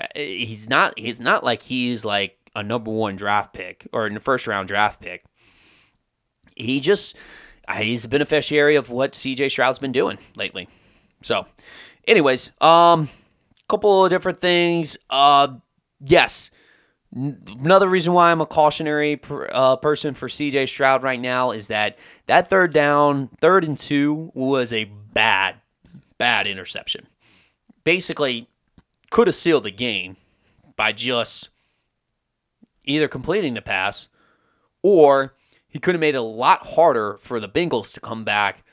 Uh, he's not he's not like he's like a number one draft pick or in the first round draft pick. He just uh, he's a beneficiary of what CJ Stroud's been doing lately. So, anyways, um, couple of different things. Uh, yes. Another reason why I'm a cautionary uh, person for CJ Stroud right now is that that third down, third and two, was a bad, bad interception. Basically, could have sealed the game by just either completing the pass or he could have made it a lot harder for the Bengals to come back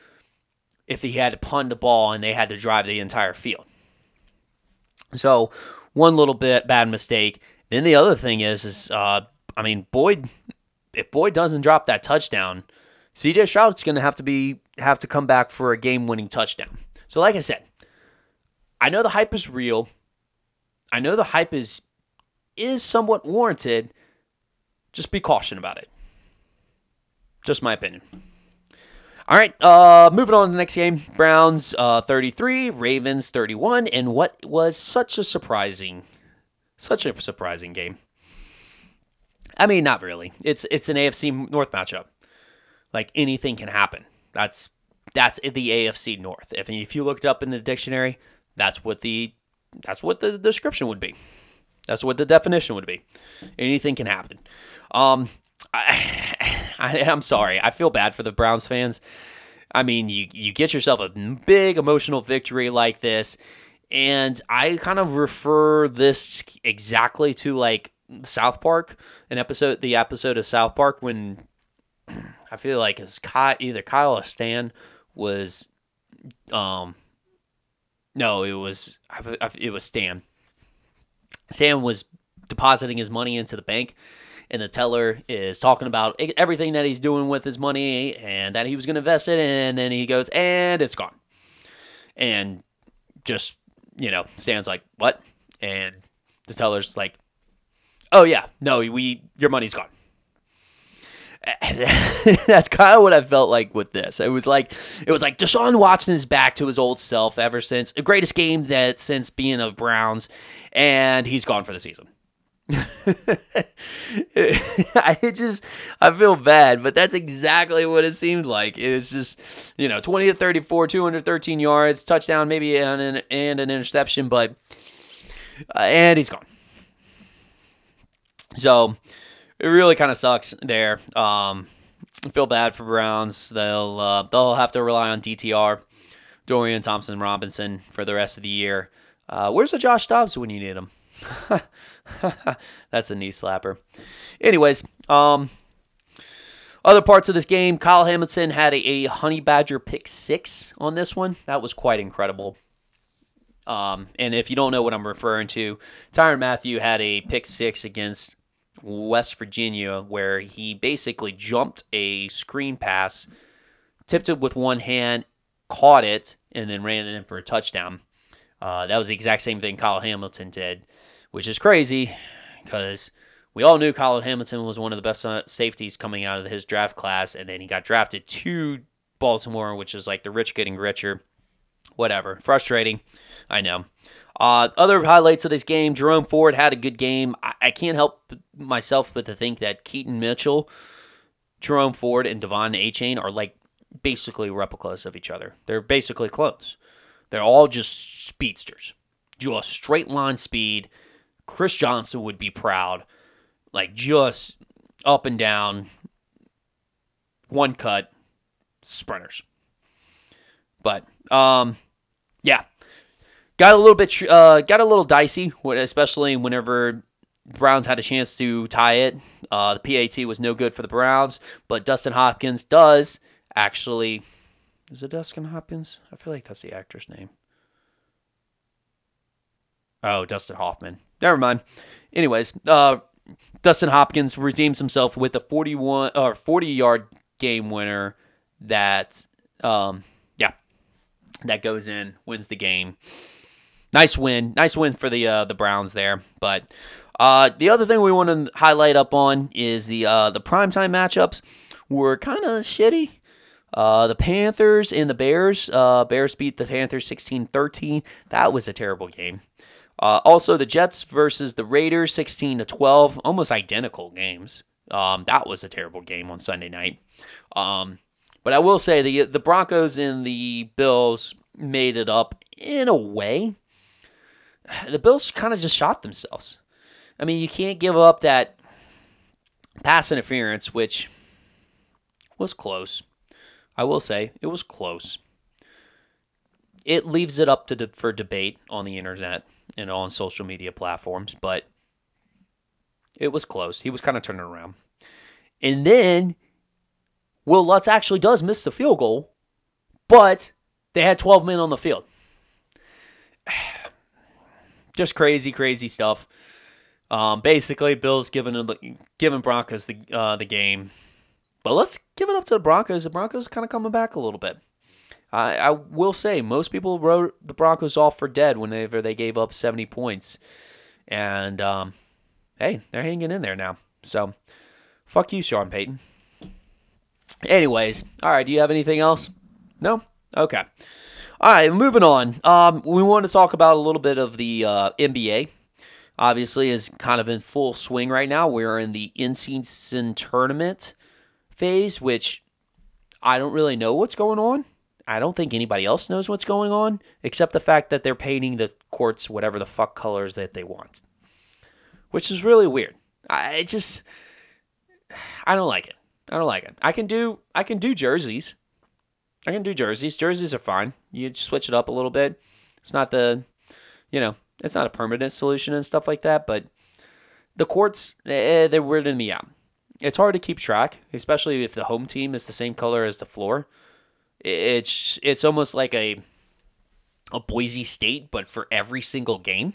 if he had to punt the ball and they had to drive the entire field. So, one little bit bad mistake. Then the other thing is, is uh, I mean, Boyd, if Boyd doesn't drop that touchdown, CJ Stroud's going to have to be have to come back for a game-winning touchdown. So, like I said, I know the hype is real. I know the hype is is somewhat warranted. Just be caution about it. Just my opinion. All right, uh, moving on to the next game. Browns uh, 33, Ravens 31, and what was such a surprising, such a surprising game. I mean, not really. It's it's an AFC North matchup. Like anything can happen. That's that's the AFC North. If if you looked up in the dictionary, that's what the that's what the description would be. That's what the definition would be. Anything can happen. Um, I, am sorry. I feel bad for the Browns fans. I mean, you you get yourself a big emotional victory like this, and I kind of refer this exactly to like South Park, an episode, the episode of South Park when I feel like it's Kyle, either Kyle or Stan was um no, it was it was Stan. Stan was depositing his money into the bank, and the teller is talking about everything that he's doing with his money and that he was going to invest it, and then he goes, and it's gone. And just, you know, Stan's like, what? And the teller's like, oh, yeah, no, we, your money's gone. that's kind of what I felt like with this. It was like it was like Deshaun Watson is back to his old self ever since the greatest game that since being a Browns, and he's gone for the season. I just I feel bad, but that's exactly what it seemed like. It's just you know twenty to thirty four, two hundred thirteen yards, touchdown, maybe and an, and an interception, but uh, and he's gone. So it really kind of sucks there. Um, I feel bad for Browns. They'll uh, they'll have to rely on DTR, Dorian Thompson Robinson for the rest of the year. Uh, where's the Josh Dobbs when you need him? That's a knee slapper. Anyways, um, other parts of this game, Kyle Hamilton had a, a honey badger pick six on this one. That was quite incredible. Um, and if you don't know what I'm referring to, Tyrann Mathieu had a pick six against West Virginia where he basically jumped a screen pass, tipped it with one hand, caught it, and then ran it in for a touchdown. Uh, that was the exact same thing Kyle Hamilton did, which is crazy because we all knew Kyle Hamilton was one of the best uh, safeties coming out of his draft class, and then he got drafted to Baltimore, which is like the rich getting richer. Whatever. Frustrating. I know. Uh, other highlights of this game Jerome Ford had a good game. I, I can't help myself but to think that Keaton Mitchell, Jerome Ford, and De'Von Achane are like basically replicas of each other. They're basically clones. They're all just speedsters, just straight line speed. Chris Johnson would be proud, like just up and down, one cut sprinters. But um, yeah, got a little bit uh, got a little dicey, especially whenever Browns had a chance to tie it. Uh, the PAT was no good for the Browns, but Dustin Hopkins does actually. Is it Dustin Hopkins? I feel like that's the actor's name. Oh, Dustin Hoffman. Never mind. Anyways, uh, Dustin Hopkins redeems himself with a 41 or 40 yard game winner that um yeah that goes in wins the game nice win nice win for the uh, the browns there but uh, the other thing we want to highlight up on is the uh, the primetime matchups were kind of shitty. Uh, the Panthers and the Bears. Uh, Bears beat the Panthers 16 13. That was a terrible game. Uh, also, the Jets versus the Raiders 16 to 12. Almost identical games. Um, that was a terrible game on Sunday night. Um, but I will say the the Broncos and the Bills made it up in a way. The Bills kind of just shot themselves. I mean, you can't give up that pass interference, which was close. I will say it was close. It leaves it up to de- for debate on the internet and on social media platforms, but it was close. He was kind of turning around. And then Wil Lutz actually does miss the field goal, but they had 12 men on the field. Just crazy, crazy stuff. Um, basically, Bills giving giving Broncos the uh, the game, but let's give it up to the Broncos. The Broncos kind of coming back a little bit. I, I will say most people wrote the Broncos off for dead whenever they gave up seventy points, and um, hey, they're hanging in there now. So, fuck you, Sean Payton. Anyways, all right. Do you have anything else? No. Okay. All right. Moving on. Um, we want to talk about a little bit of the uh, NBA obviously is kind of in full swing right now. We're in the in-season tournament phase, which I don't really know what's going on. I don't think anybody else knows what's going on, except the fact that they're painting the courts whatever the fuck colors that they want, which is really weird. I just, I don't like it. I don't like it. I can do, I can do jerseys. I can do jerseys. Jerseys are fine. You switch it up a little bit. It's not the, you know, it's not a permanent solution and stuff like that, but the courts, eh, they're weirding me out. It's hard to keep track, especially if the home team is the same color as the floor. It's it's almost like a a Boise State, but for every single game.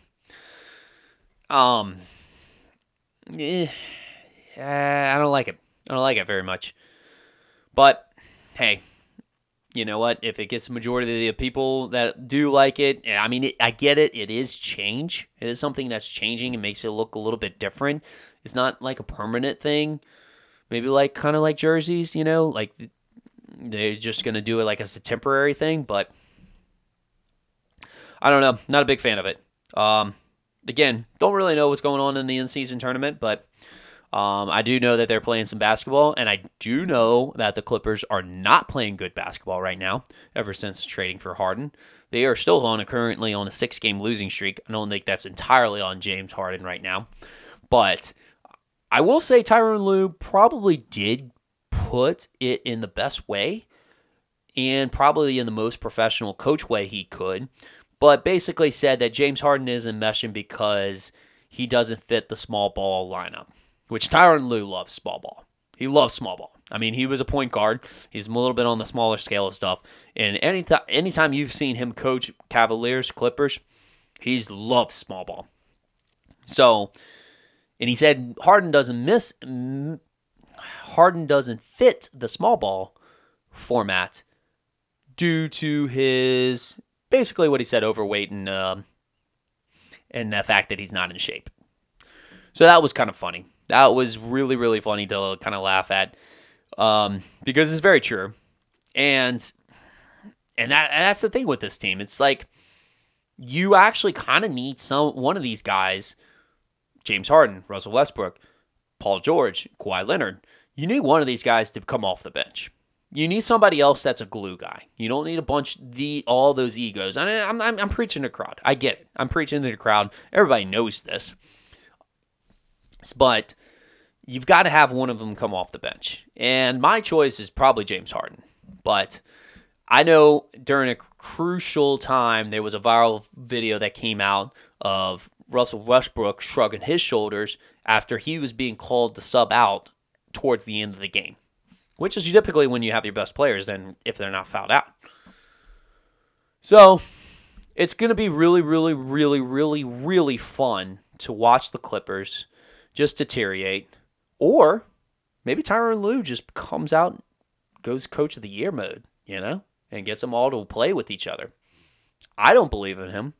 Um, eh, I don't like it. I don't like it very much. But hey, you know what? If it gets the majority of the people that do like it, I mean, it, I get it. It is change. It is something that's changing and makes it look a little bit different. It's not like a permanent thing. Maybe like kind of like jerseys, you know, like they're just gonna do it like as a temporary thing. But I don't know. Not a big fan of it. Um, again, don't really know what's going on in the in-season tournament, but um, I do know that they're playing some basketball, and I do know that the Clippers are not playing good basketball right now. Ever since trading for Harden, they are still on a currently on a six-game losing streak. I don't think that's entirely on James Harden right now, but I will say Tyronn Lue probably did put it in the best way and probably in the most professional coach way he could, but basically said that James Harden isn't meshing because he doesn't fit the small ball lineup which Tyronn Lue loves small ball. He loves small ball. I mean, he was a point guard. He's a little bit on the smaller scale of stuff. And any th- anytime you've seen him coach Cavaliers, Clippers, he's loved small ball. So, and he said Harden doesn't miss. Harden doesn't fit the small ball format due to his basically what he said overweight and uh, and the fact that he's not in shape. So that was kind of funny. That was really, really funny to kind of laugh at um, because it's very true. And and that and that's the thing with this team. It's like you actually kind of need some one of these guys, James Harden, Russell Westbrook, Paul George, Kawhi Leonard. You need one of these guys to come off the bench. You need somebody else that's a glue guy. You don't need a bunch the all those egos. I mean, I'm, I'm, I'm preaching to the crowd. I get it. I'm preaching to the crowd. Everybody knows this. But you've got to have one of them come off the bench. And my choice is probably James Harden. But I know during a crucial time, there was a viral video that came out of Russell Westbrook shrugging his shoulders after he was being called to sub out towards the end of the game, which is typically when you have your best players, then if they're not fouled out. So it's going to be really, really, really, really, really fun to watch the Clippers just deteriorate. Or maybe Tyronn Lue just comes out, goes coach of the year mode, you know, and gets them all to play with each other. I don't believe in him,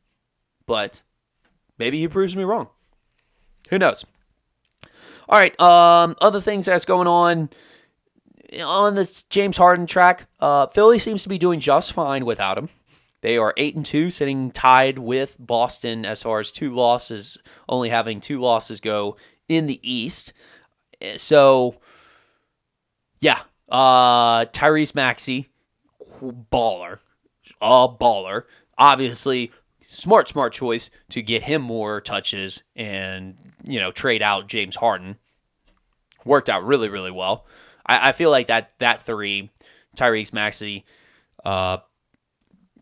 but maybe he proves me wrong. Who knows? All right. Um, other things that's going on on the James Harden track. Uh, Philly seems to be doing just fine without him. They are eight and two, sitting tied with Boston as far as two losses, only having two losses go in the East. So, yeah, uh, Tyrese Maxey, baller, a baller. Obviously, smart, smart choice to get him more touches and you know trade out James Harden. Worked out really, really well. I, I feel like that that three, Tyrese Maxey, uh,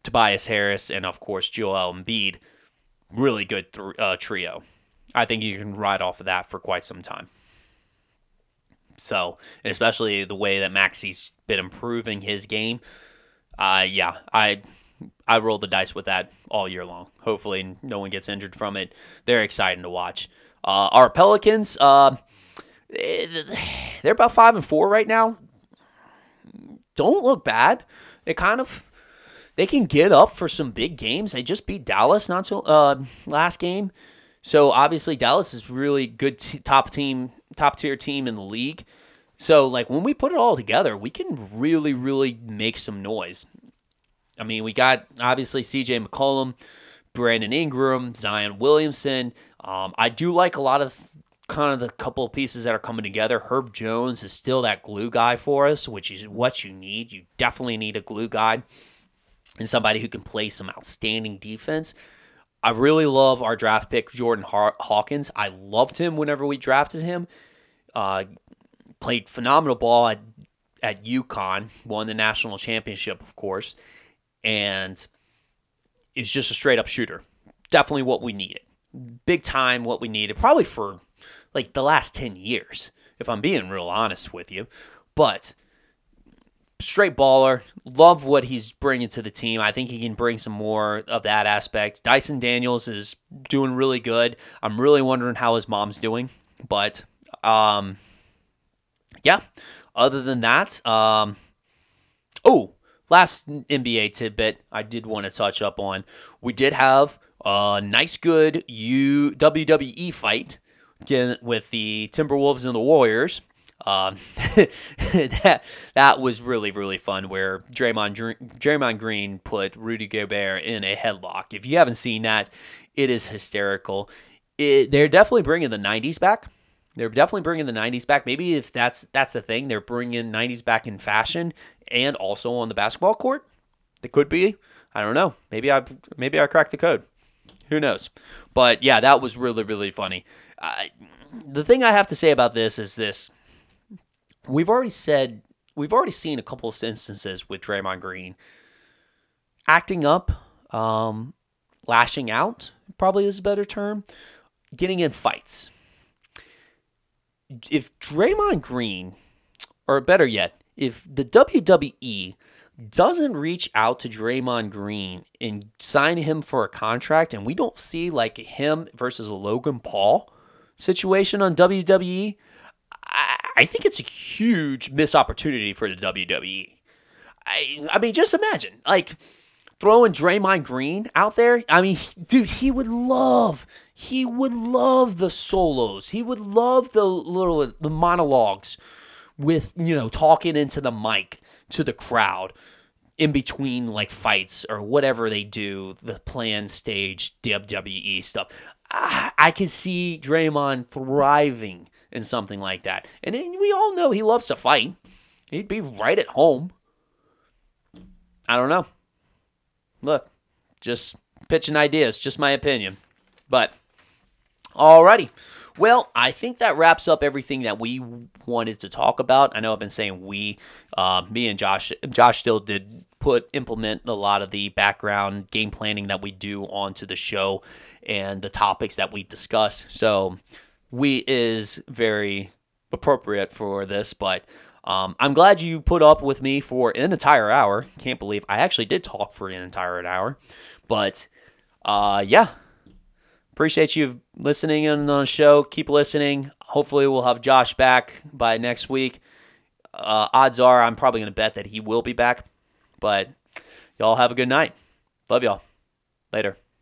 Tobias Harris, and of course Joel Embiid, really good th- uh, trio. I think you can ride off of that for quite some time. So, especially the way that Maxey's been improving his game, uh, yeah, I I roll the dice with that all year long. Hopefully, no one gets injured from it. They're exciting to watch. Uh, our Pelicans, uh, they're about five and four right now. Don't look bad. They kind of they can get up for some big games. They just beat Dallas not so uh, last game. So obviously Dallas is really good t- top team, top tier team in the league. So like when we put it all together, we can really really make some noise. I mean, we got obviously CJ McCollum, Brandon Ingram, Zion Williamson. Um, I do like a lot of kind of the couple of pieces that are coming together. Herb Jones is still that glue guy for us, which is what you need. You definitely need a glue guy and somebody who can play some outstanding defense. I really love our draft pick, Jordan Hawkins. I loved him whenever we drafted him. Uh, played phenomenal ball at, at UConn, won the national championship, of course, and is just a straight up shooter. Definitely what we needed. Big time what we needed, probably for like the last 10 years, if I'm being real honest with you. But straight baller. Love what he's bringing to the team. I think he can bring some more of that aspect. Dyson Daniels is doing really good. I'm really wondering how his mom's doing, but um, yeah, other than that, um, oh, last NBA tidbit I did want to touch up on. We did have a nice, good WWE fight again with the Timberwolves and the Warriors. Um, that that was really really fun. Where Draymond Draymond Green put Rudy Gobert in a headlock. If you haven't seen that, it is hysterical. It, they're definitely bringing the '90s back. They're definitely bringing the '90s back. Maybe if that's that's the thing, they're bringing '90s back in fashion and also on the basketball court. It could be. I don't know. Maybe I maybe I cracked the code. Who knows? But yeah, that was really really funny. the thing I have to say about this is this we've already said we've already seen a couple of instances with Draymond Green acting up, um, lashing out, probably is a better term, getting in fights. If Draymond Green, or better yet, if the WWE doesn't reach out to Draymond Green and sign him for a contract, and we don't see like him versus a Logan Paul situation on WWE, I think it's a huge missed opportunity for the WWE. I, I mean, just imagine, like, throwing Draymond Green out there. I mean, dude, he would love, he would love the solos. He would love the little, the monologues with, you know, talking into the mic to the crowd in between like fights or whatever they do, the planned stage WWE stuff. I, I can see Draymond thriving in something like that. And we all know he loves to fight. He'd be right at home. I don't know. Look, just pitching ideas, just my opinion. But, alrighty. Well, I think that wraps up everything that we wanted to talk about. I know I've been saying we, uh, me and Josh. Josh still did put implement a lot of the background game planning that we do onto the show and the topics that we discuss. So we is very appropriate for this, but um, I'm glad you put up with me for an entire hour. Can't believe I actually did talk for an entire hour. But uh, yeah, appreciate you listening in on the show. Keep listening. Hopefully, we'll have Josh back by next week. Uh, odds are I'm probably going to bet that he will be back. But y'all have a good night. Love y'all. Later.